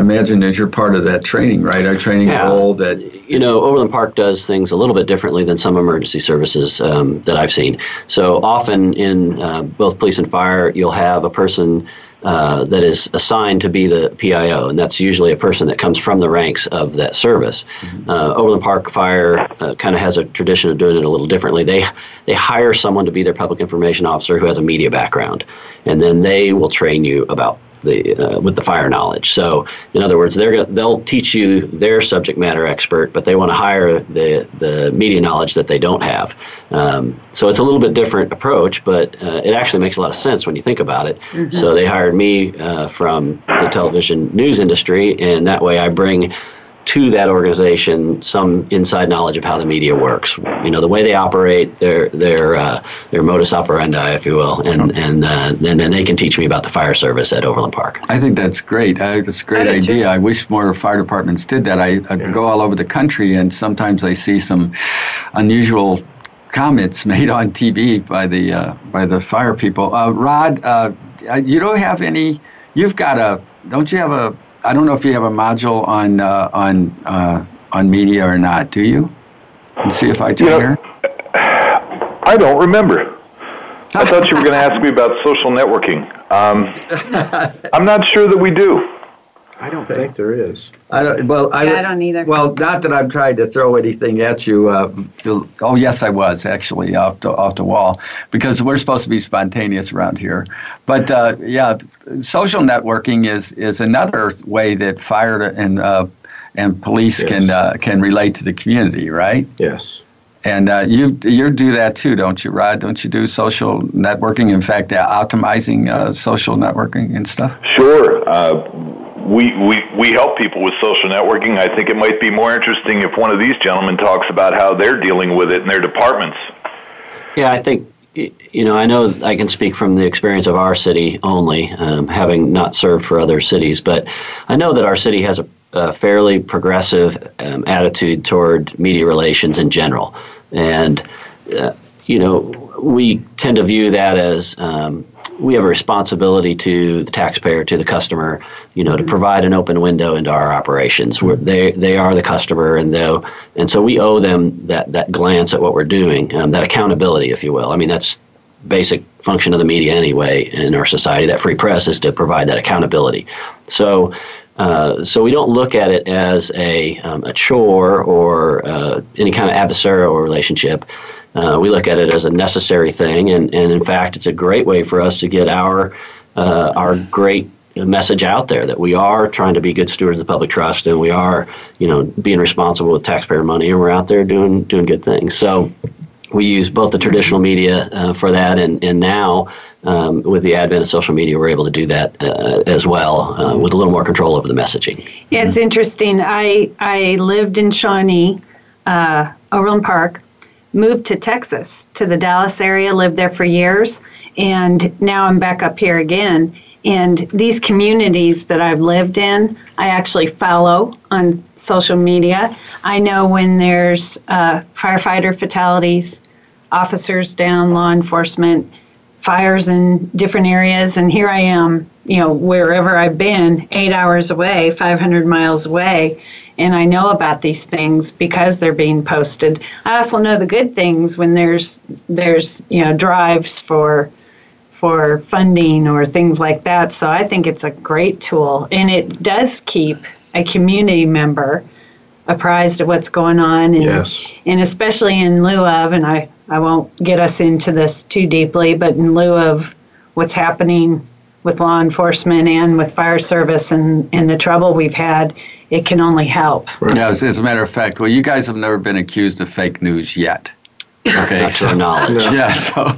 I imagine that you're part of that training, right? Our training Yeah. role that you know, Overland Park does things a little bit differently than some emergency services um, that I've seen. So often in uh, both police and fire, you'll have a person uh, that is assigned to be the PIO, and that's usually a person that comes from the ranks of that service. Uh, Overland Park Fire uh, kind of has a tradition of doing it a little differently. They they hire someone to be their public information officer who has a media background, and then they will train you about the uh, with the fire knowledge. So, in other words, they're gonna, they'll teach you their subject matter expert, but they want to hire the the media knowledge that they don't have. Um, so it's a little bit different approach, but uh, it actually makes a lot of sense when you think about it. So they hired me uh, from the television news industry, and that way I bring to that organization some inside knowledge of how the media works. You know, the way they operate, their their uh, their modus operandi, if you will, and and uh, and then they can teach me about the fire service at Overland Park. I think that's great. Uh, that's a great I do too. idea. I wish more fire departments did that. I, I go all over the country, and sometimes I see some unusual comments *laughs* made on TV by the uh, by the fire people. Uh, Rod, uh, you don't have any. You've got a. Don't you have a? I don't know if you have a module on uh, on uh, on media or not. Do you? Let's see if I turn Yeah. here. I don't remember. I thought you were going to ask me about social networking. Um, *laughs* I'm not sure that we do. I don't think there is. I don't, well, I, Yeah, I don't either. Well, not that I'm trying to throw anything at you. Uh, oh, yes, I was actually off the off the wall because we're supposed to be spontaneous around here. But uh, yeah, social networking is is another way that fire and uh, and police Yes. can uh, can relate to the community, right? Yes. And uh, you you do that too, don't you, Rod? Don't you do social networking? In fact, uh, optimizing uh, social networking and stuff. Sure. We, we, we help people with social networking. I think it might be more interesting if one of these gentlemen talks about how they're dealing with it in their departments. Yeah, I think you know. I know I can speak from the experience of our city only, um, having not served for other cities, but I know that our city has a, a fairly progressive um, attitude toward media relations in general, and uh, you know we tend to view that as um, we have a responsibility to the taxpayer, to the customer, you know, to provide an open window into our operations. We're, they they are the customer, and though, and so we owe them that that glance at what we're doing, um, that accountability, if you will. I mean, that's basic function of the media anyway in our society. That free press is to provide that accountability. So. Uh, so we don't look at it as a, um, a chore or uh, any kind of adversarial relationship. Uh, we look at it as a necessary thing, and, and in fact, it's a great way for us to get our uh, our great message out there that we are trying to be good stewards of the public trust, and we are, you know, being responsible with taxpayer money, and we're out there doing doing good things. So we use both the traditional media uh, for that, and and now. Um, with the advent of social media, we're able to do that uh, as well uh, with a little more control over the messaging. Yeah, it's interesting. I I lived in Shawnee, uh, Overland Park, moved to Texas to the Dallas area, lived there for years, and now I'm back up here again. And these communities that I've lived in, I actually follow on social media. I know when there's uh, firefighter fatalities, officers down, law enforcement, fires in different areas, and here I am, you know, wherever I've been, eight hours away, 500 miles away, and I know about these things because they're being posted. I also know the good things when there's there's you know drives for for funding or things like that. So I think it's a great tool, and it does keep a community member apprised of what's going on, and Yes. and especially in lieu of, and I I won't get us into this too deeply, but in lieu of what's happening with law enforcement and with fire service and, and the trouble we've had, it can only help. Yeah, as, as a matter of fact, well, you guys have never been accused of fake news yet. Okay, Not to our knowledge. yeah, so,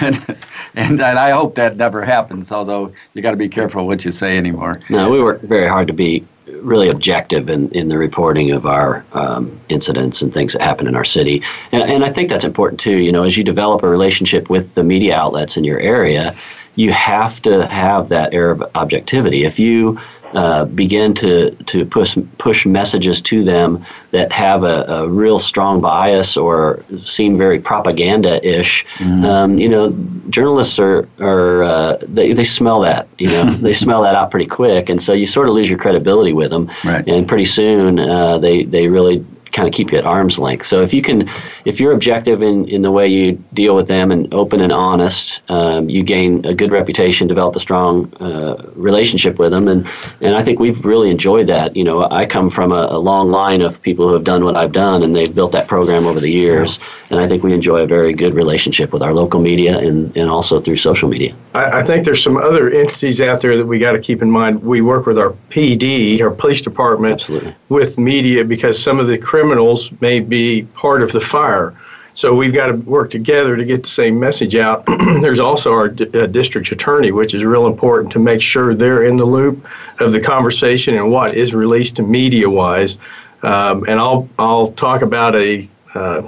*laughs* and, and I hope that never happens. Although you got to be careful what you say anymore. No, we work very hard to be really objective in, in the reporting of our um, incidents and things that happen in our city. And, and I think that's important too. You know, as you develop a relationship with the media outlets in your area, you have to have that air of objectivity. If you uh, begin to, to push push messages to them that have a, a real strong bias or seem very propaganda ish. Um, you know, journalists are are uh, they, they smell that. You know, *laughs* they smell that out pretty quick, and so you sort of lose your credibility with them. Right. And pretty soon, uh, they they really kind of keep you at arm's length. So if you can, if you're objective in, in the way you deal with them and open and honest, um, you gain a good reputation, develop a strong uh, relationship with them, and and I think we've really enjoyed that. You know, I come from a, a, long line of people who have done what I've done, and they've built that program over the years, and I think we enjoy a very good relationship with our local media and and also through social media. I, I think there's some other entities out there that we got to keep in mind. We work with our PD, our police department, Absolutely. with media because some of the criminals may be part of the fire. So we've got to work together to get the same message out. *clears throat* There's also our uh, district attorney, which is real important to make sure they're in the loop of the conversation and what is released to media wise. Um, and I'll I'll talk about a uh,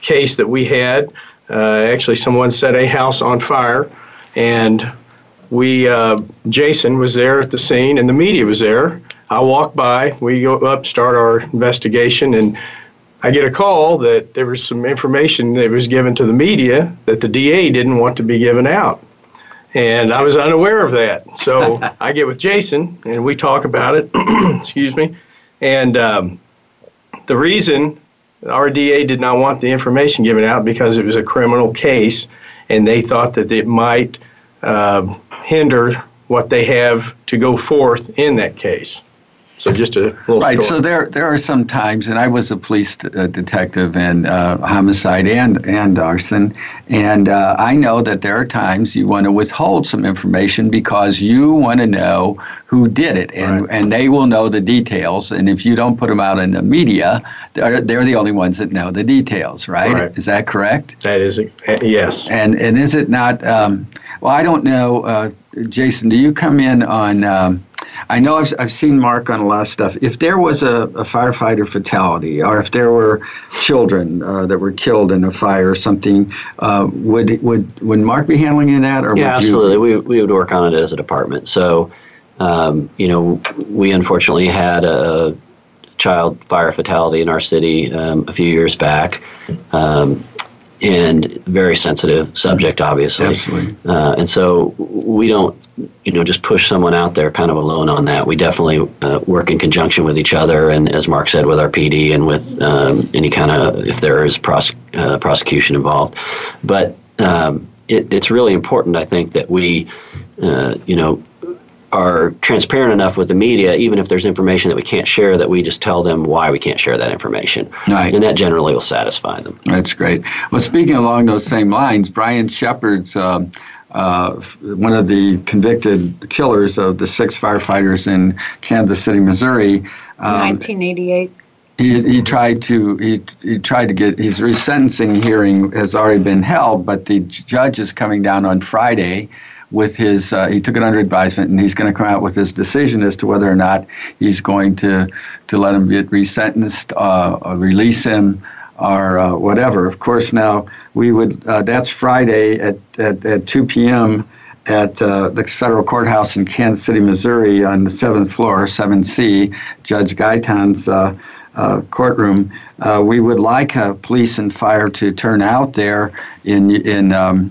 case that we had. Uh, actually, someone set a house on fire, and we uh, Jason was there at the scene, and the media was there. I walk by, we go up, start our investigation, and I get a call that there was some information that was given to the media that the DA didn't want to be given out. And I was unaware of that. So *laughs* I get with Jason and we talk about it. *clears throat* Excuse me. And um, the reason our DA did not want the information given out because it was a criminal case and they thought that it might uh, hinder what they have to go forth in that case. So just a little right. Story. So there there are some times, and I was a police uh, detective and uh, homicide and and arson, and uh, I know that there are times you want to withhold some information because you want to know who did it, and right. and they will know the details. And if you don't put them out in the media, they're they're the only ones that know the details, right? right. Is that correct? That is yes. And and is it not? Um, well, I don't know, uh, Jason. Do you come in on? Um, I know I've, I've seen Mark on a lot of stuff. If there was a, a firefighter fatality, or if there were children uh, that were killed in a fire or something, uh, would would would Mark be handling that, or yeah, would absolutely. You? We we would work on it as a department. So, um, you know, we unfortunately had a child fire fatality in our city um, a few years back. Um, and very sensitive subject, obviously. Absolutely. Uh, and so we don't, you know, just push someone out there kind of alone on that. We definitely uh, work in conjunction with each other, and as Mark said, with our PD and with um, any kind of if there is pros- uh, prosecution involved. But um, it, it's really important, I think, that we, uh, you know, are transparent enough with the media, even if there's information that we can't share, that we just tell them why we can't share that information. Right. And that generally will satisfy them. That's great. Well, speaking along those same lines, Bryan Sheppard's. Um, uh, one of the convicted killers of the six firefighters in Kansas City, Missouri. Um, 1988. He, he tried to he, he tried to get his resentencing hearing has already been held, but the judge is coming down on Friday with his uh, he took it under advisement and he's going to come out with his decision as to whether or not he's going to to let him get resentenced uh, release him or uh, whatever. Of course now we would uh, that's friday at, at, at 2 p.m at uh, the federal courthouse in kansas city missouri on the seventh floor 7c judge gaitan's uh, courtroom. We would like police and fire to turn out there in in um,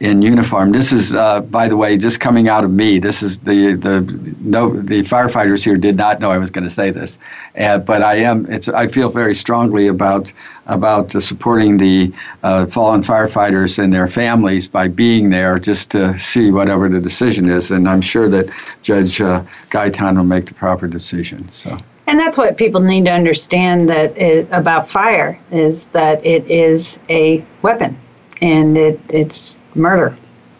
in uniform. This is, uh, by the way, just coming out of me. This is the the no the firefighters here did not know I was going to say this, uh, but I am. It's I feel very strongly about about uh, supporting the uh, fallen firefighters and their families by being there just to see whatever the decision is, and I'm sure that Judge uh, Gaitan will make the proper decision. So. And that's what people need to understand that it, about fire is that it is a weapon and it, it's murder.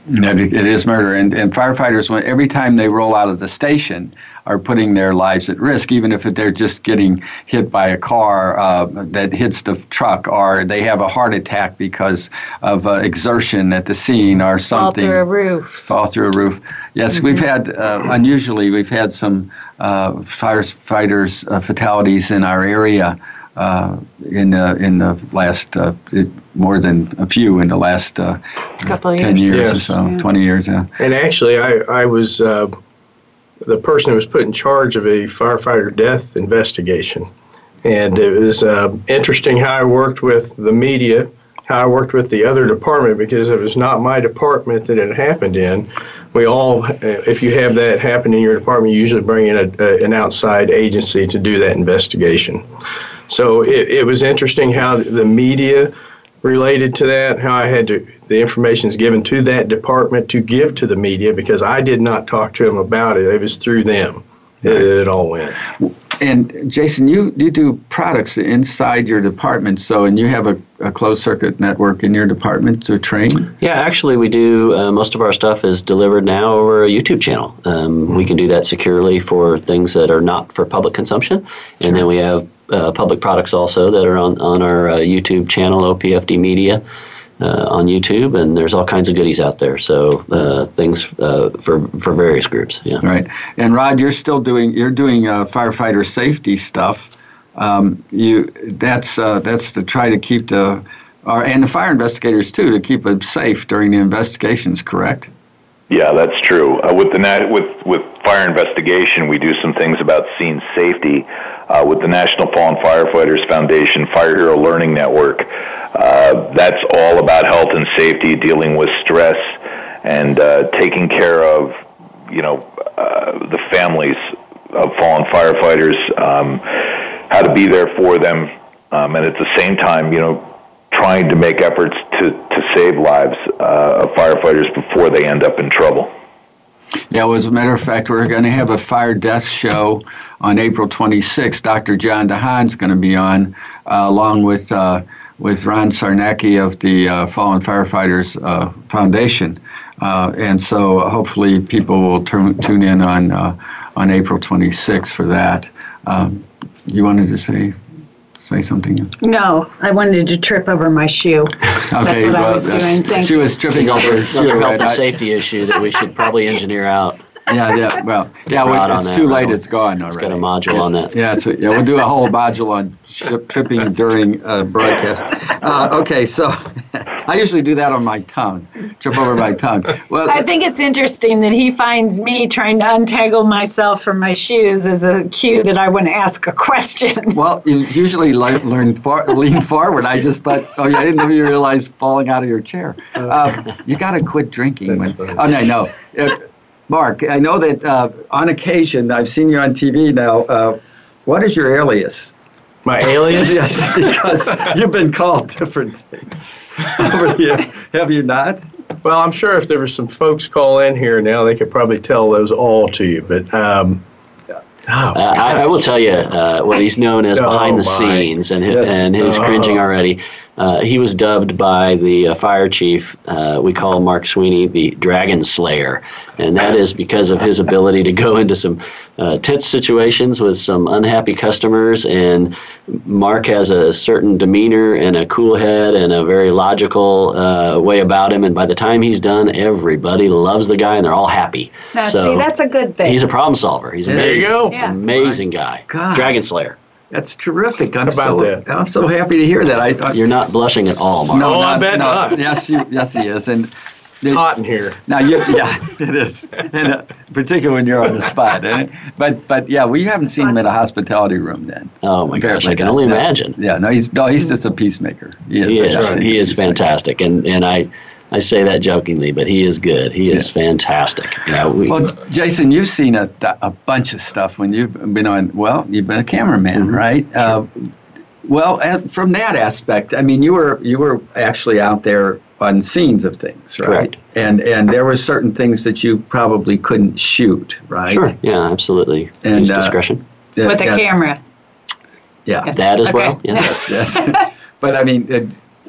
It is murder, and, and firefighters, when every time they roll out of the station, are putting their lives at risk, even if they're just getting hit by a car uh, that hits the truck, or they have a heart attack because of uh, exertion at the scene, or something. Fall through a roof. Fall through a roof. Yes, mm-hmm. we've had uh, unusually we've had some uh, firefighters uh, fatalities in our area uh, in the in the last uh, it, more than a few in the last uh, couple ten years, years yes. or so, yeah. twenty years. Yeah. And actually, I I was uh, the person who was put in charge of a firefighter death investigation, and it was uh, interesting how I worked with the media, how I worked with the other department because it was not my department that it happened in. We all, uh, if you have that happen in your department, you usually bring in a, a, an outside agency to do that investigation. So it, it was interesting how the media related to that, how I had to, the information is given to that department to give to the media because I did not talk to them about it. It was through them that it all went. And Jason, you, you do products inside your department, so and you have a, a closed circuit network in your department to train. Yeah, actually, we do. Uh, most of our stuff is delivered now over a YouTube channel. Um, We can do that securely for things that are not for public consumption, and then we have uh, public products also that are on on our uh, YouTube channel, OPFD Media. Uh, on YouTube, and there's all kinds of goodies out there. So uh, things uh, for for various groups. Yeah. Right. And Rod, you're still doing you're doing uh, firefighter safety stuff. Um, you that's uh, that's to try to keep the or, and the fire investigators too to keep them safe during the investigations. Correct. Yeah, that's true. Uh, with the nat- with with fire investigation, we do some things about scene safety. Uh, with the National Fallen Firefighters Foundation Fire Hero Learning Network, uh, that's all about health and safety, dealing with stress, and uh, taking care of you know uh, the families of fallen firefighters, um, how to be there for them, um, and at the same time, you know, trying to make efforts to, to save lives uh, of firefighters before they end up in trouble. Yeah, well, as a matter of fact, we're going to have a fire death show on April 26th. Dr. John DeHaan's going to be on, uh, along with uh, with Ron Siarnicki of the uh, Fallen Firefighters uh, Foundation. Uh, and so hopefully people will tune in on uh, on April 26th for that. Um, you wanted to say say something? No, I wanted to trip over my shoe. That's what I was doing. Thank she you. was tripping over her shoe. Another health and safety issue that we should probably engineer out. yeah, yeah. Well, yeah. we- on It's that. too late. It's gone It's already. got a module on that. Yeah, it's a, yeah, we'll do a whole module on ship tripping during uh, broadcast. Uh, okay, so *laughs* I usually do that on my tongue, trip over my tongue. Well, I think it's interesting that he finds me trying to untangle myself from my shoes as a cue that I want to ask a question. *laughs* well, you usually le- learn far, lean forward. I just thought, oh yeah, I didn't even realize falling out of your chair. Um, you got to quit drinking. When, oh no, no. Uh, Mark, I know that uh, on occasion I've seen you on TV now. Uh, what is your alias? My alias? *laughs* Yes, because you've been called different things over the year. Have you not? Well, I'm sure if there were some folks call in here now, they could probably tell those all to you. But um, oh, Uh, I, I will tell you uh, what he's known as *laughs* Oh, behind the my. scenes, and hi- Yes. and he's Oh. cringing already. Uh, he was dubbed by the uh, fire chief. Uh, we call Mark Sweeney the Dragon Slayer, and that is because of his ability to go into some uh, tense situations with some unhappy customers. And Mark has a certain demeanor and a cool head and a very logical uh, way about him. And by the time he's done, everybody loves the guy, and they're all happy. Now, so see, that's a good thing. he's a problem solver. He's There amazing. you go. Yeah. Amazing guy. God. Dragon Slayer. That's terrific. I'm about so that? I'm so happy to hear that. I thought You're not blushing at all, Mark. No, I bet not. Yes, you, yes, he is. And it's hot in here. now, you, yeah, *laughs* it is, and uh, particularly when you're on the spot. isn't? But but yeah, we haven't seen him in a hospitality room then. Oh my gosh, I can not. only No. imagine. Yeah, no, he's no, he's just a peacemaker. He is. He is. yes, He is fantastic, and and I. I say that jokingly, but he is good. He is fantastic. Yeah, we, Well, Jason, you've seen a, a bunch of stuff when you've been on. Well, you've been a cameraman, Mm-hmm. right? Uh, well, and from that aspect, I mean, you were you were actually out there on scenes of things, right? Correct. And and there were certain things that you probably couldn't shoot, right? sure. Yeah, absolutely. And, Use uh, discretion. Yeah, with a yeah, camera. Yeah. Yes. That as Okay. well. Yeah. Yes. *laughs* but I mean, uh,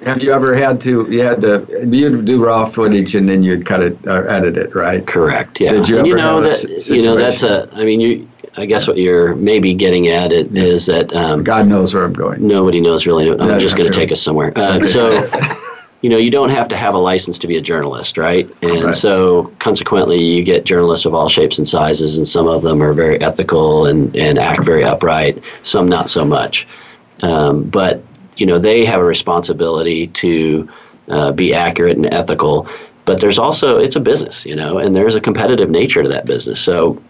have you ever had to? You had to. You'd do raw footage and then you'd cut it or edit it, right? Correct. Yeah. Did you and you ever know that s- you know that's a. I mean, you. I guess what you're maybe getting at it is that um, God knows where I'm going. nobody knows really. I'm Yeah, just going to take us somewhere. Uh, so. *laughs* You know, you don't have to have a license to be a journalist, right? And Right. so, consequently, you get journalists of all shapes and sizes, and some of them are very ethical and, and act very upright, some not so much. Um, but you know they have a responsibility to uh, be accurate and ethical. But there's also it's a business, you know, and there's a competitive nature to that business. So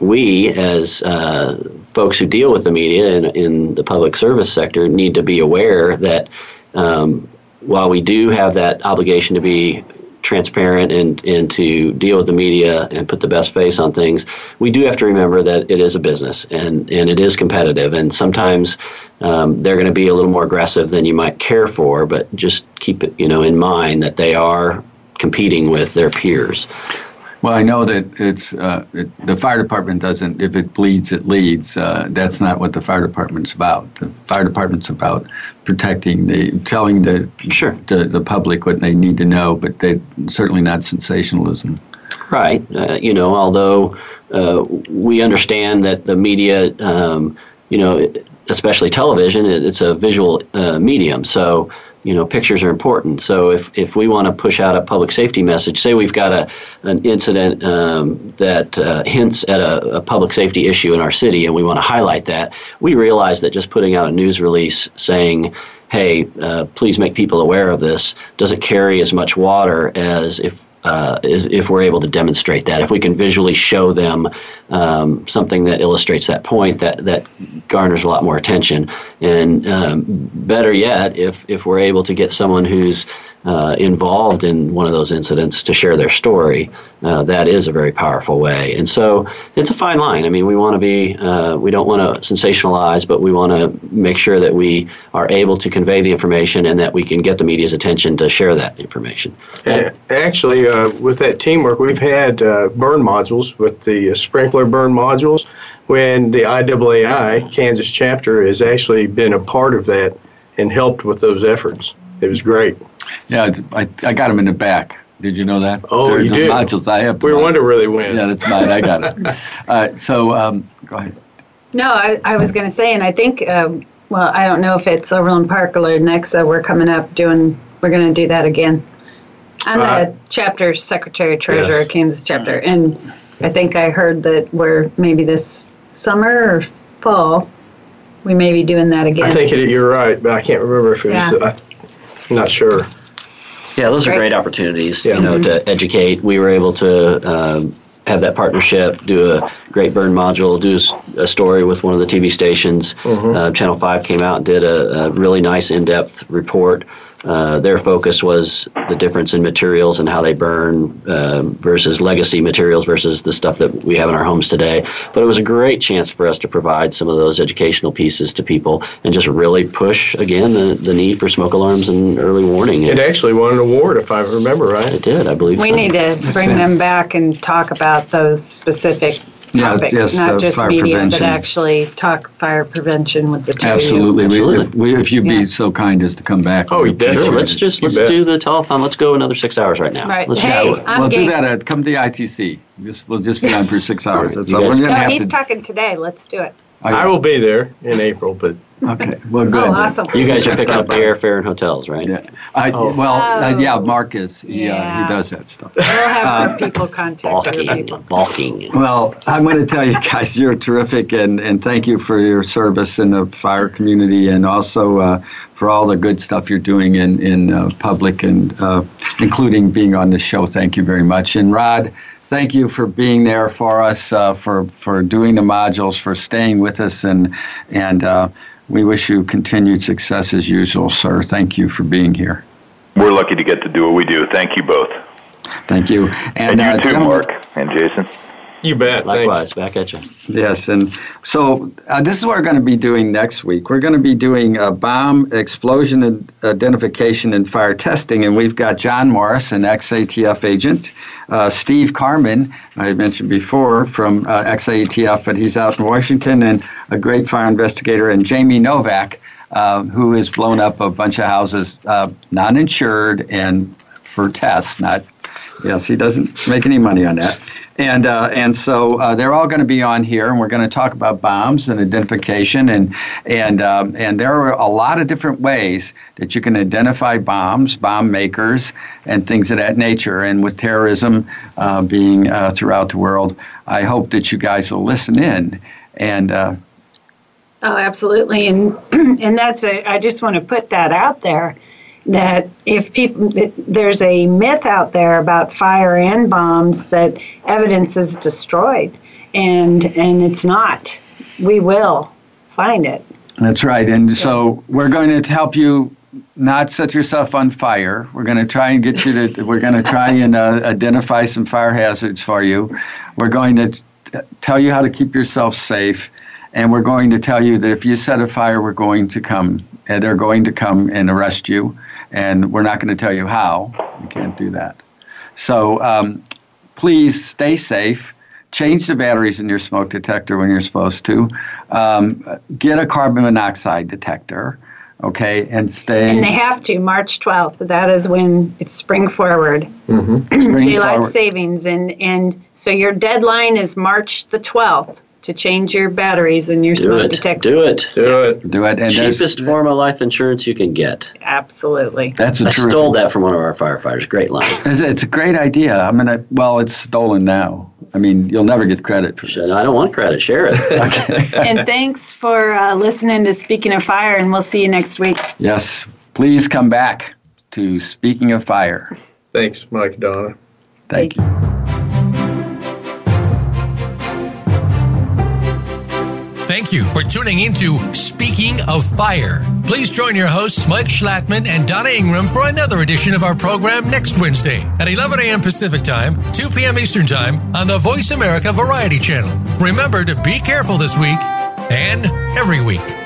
we, as uh, folks who deal with the media in, in the public service sector, need to be aware that um, while we do have that obligation to be transparent and, and to deal with the media and put the best face on things, we do have to remember that it is a business and, and it is competitive. And sometimes um, they're going to be a little more aggressive than you might care for. But just keep it, you know, in mind that they are competing with their peers. Well, I know that it's uh, it, the fire department doesn't. If it bleeds, it leads. Uh, that's not what the fire department's about. The fire department's about protecting the, telling the sure the, the public what they need to know, but they certainly not sensationalism. Right. Uh, you know, although uh, we understand that the media, um, you know, especially television, it's a visual uh, medium, so you know pictures are important. So if, if we want to push out a public safety message say we've got a an incident um, that uh, hints at a, a, public safety issue in our city and we want to highlight that we realize that just putting out a news release saying hey uh, please make people aware of this doesn't carry as much water as if uh, if we're able to demonstrate that, if we can visually show them um, something that illustrates that point, that that garners a lot more attention. And um, better yet, if if we're able to get someone who's uh, involved in one of those incidents to share their story, uh, that is a very powerful way. And so it's a fine line. I mean, we want to be, uh, we don't want to sensationalize, but we want to make sure that we are able to convey the information and that we can get the media's attention to share that information. Actually, uh, with that teamwork, we've had uh, burn modules with the sprinkler burn modules when the IAAI Kansas chapter has actually been a part of that and helped with those efforts. It was great. Yeah, I, I got them in the back. Did you know that? Oh, They're you the did. Modules. I have. We wonder where they went. Yeah, that's mine. I got it. *laughs* uh, so um, go ahead. No, I, I was going to say, and I think, um, well, I don't know if it's Overland Park or Lenexa. We're coming up doing. We're going to do that again. I'm Uh, the chapter secretary treasurer, yes. Kansas chapter, and I think I heard that we're maybe this summer or fall. We may be doing that again. I think it, you're right, but I can't remember if it was. Yeah. I'm not sure. Yeah, those are Great. great opportunities, Yeah. you know, to educate. We were able to um, have that partnership, do a great burn module, do a story with one of the TV stations. Uh, Channel 5 came out and did a, a really nice in-depth report. Uh, their focus was the difference in materials and how they burn uh, versus legacy materials versus the stuff that we have in our homes today. But it was a great chance for us to provide some of those educational pieces to people and just really push, again, the, the need for smoke alarms and early warning. It actually won an award, if I remember right. It did, I believe. we so. need to bring them back and talk about those specific Yeah, topics, yes, not uh, just fire media, prevention. but actually talk fire prevention with the two of you. Absolutely. If, we, if you'd be Yeah. so kind as to come back. Oh, we definitely. appreciate Sure, let's just let's do the telethon. Let's go another six hours right now. Right. Let's Hey, just, I'm we'll game. do that. At, come to the ITC. Just, we'll just be on for six *laughs* hours. That's You all. We're guys- gonna No, have he's to. talking today. Let's do it. Oh, I will be there in April, but Okay. Well, good. Oh, awesome. you guys are picking up the airfare and hotels, right? Yeah. I, Oh. Well, uh, Oh. yeah. Mark is. He, uh, Yeah. he does that stuff. We'll have Uh, people contact other Balking, people. balking. Well, I'm going to tell you guys, you're terrific, and, and thank you for your service in the fire community, and also uh, for all the good stuff you're doing in in uh, public, and uh, including being on this show. Thank you very much. And Rod, thank you for being there for us, uh, for for doing the modules, for staying with us, and and uh, we wish you continued success as usual, sir. Thank you for being here. We're lucky to get to do what we do. Thank you both. Thank you. And, uh, you too, Mark and Jason. You bet. Likewise, back at you. Yes, and so uh, this is what we're going to be doing next week. We're going to be doing uh, bomb explosion ad- identification and fire testing, and we've got John Morris, an ex-ATF agent, uh, Steve Carman, I mentioned before from uh, ex-ATF, but he's out in Washington, and a great fire investigator, and Jamie Novak, uh, who has blown up a bunch of houses, uh, non-insured and for tests, not Yes, he doesn't make any money on that. And, uh, and so uh, they're all going to be on here, and we're going to talk about bombs and identification. And, and, um, and there are a lot of different ways that you can identify bombs, bomb makers, and things of that nature. And with terrorism uh, being uh, throughout the world, I hope that you guys will listen in. And uh, Oh, absolutely, and *clears throat* and that's a. I just want to put that out there that if people there's a myth out there about fire and bombs that evidence is destroyed, and and it's not. We will find it. That's right. And so we're going to help you not set yourself on fire. We're going to try and get you to, we're going to try and uh, identify some fire hazards for you. We're going to t- tell you how to keep yourself safe. and we're going to tell you that if you set a fire, we're going to come, and they're going to come and arrest you, and we're not going to tell you how. We can't do that. So um, please stay safe. Change the batteries in your smoke detector when you're supposed to. Um, get a carbon monoxide detector, okay, and stay. And they have to, March 12th. That is when it's spring forward. spring Daylight forward. savings. And, and so your deadline is March the 12th to change your batteries in your Do smoke it. detector. Do it. Do it. Do it. And there's- Cheapest form of life insurance you can get. Absolutely. That's a I terrific. stole that from one of our firefighters. Great line. *laughs* It's, it's a great idea. I mean, gonna. Well, it's stolen now. I mean, you'll never get credit for Said, this. I don't want credit. Share it. *laughs* *laughs* and thanks for uh, listening to Speaking of Fire, and we'll see you next week. Yes, please come back to Speaking of Fire. Thanks, Mike Donna. Thank you. Thank you for tuning into Speaking of Fire. Please join your hosts, Mike Schlattman and Donna Ingram, for another edition of our program next Wednesday at 11 a.m. Pacific Time, 2 p.m. Eastern Time on the Voice America Variety Channel. Remember to be careful this week and every week.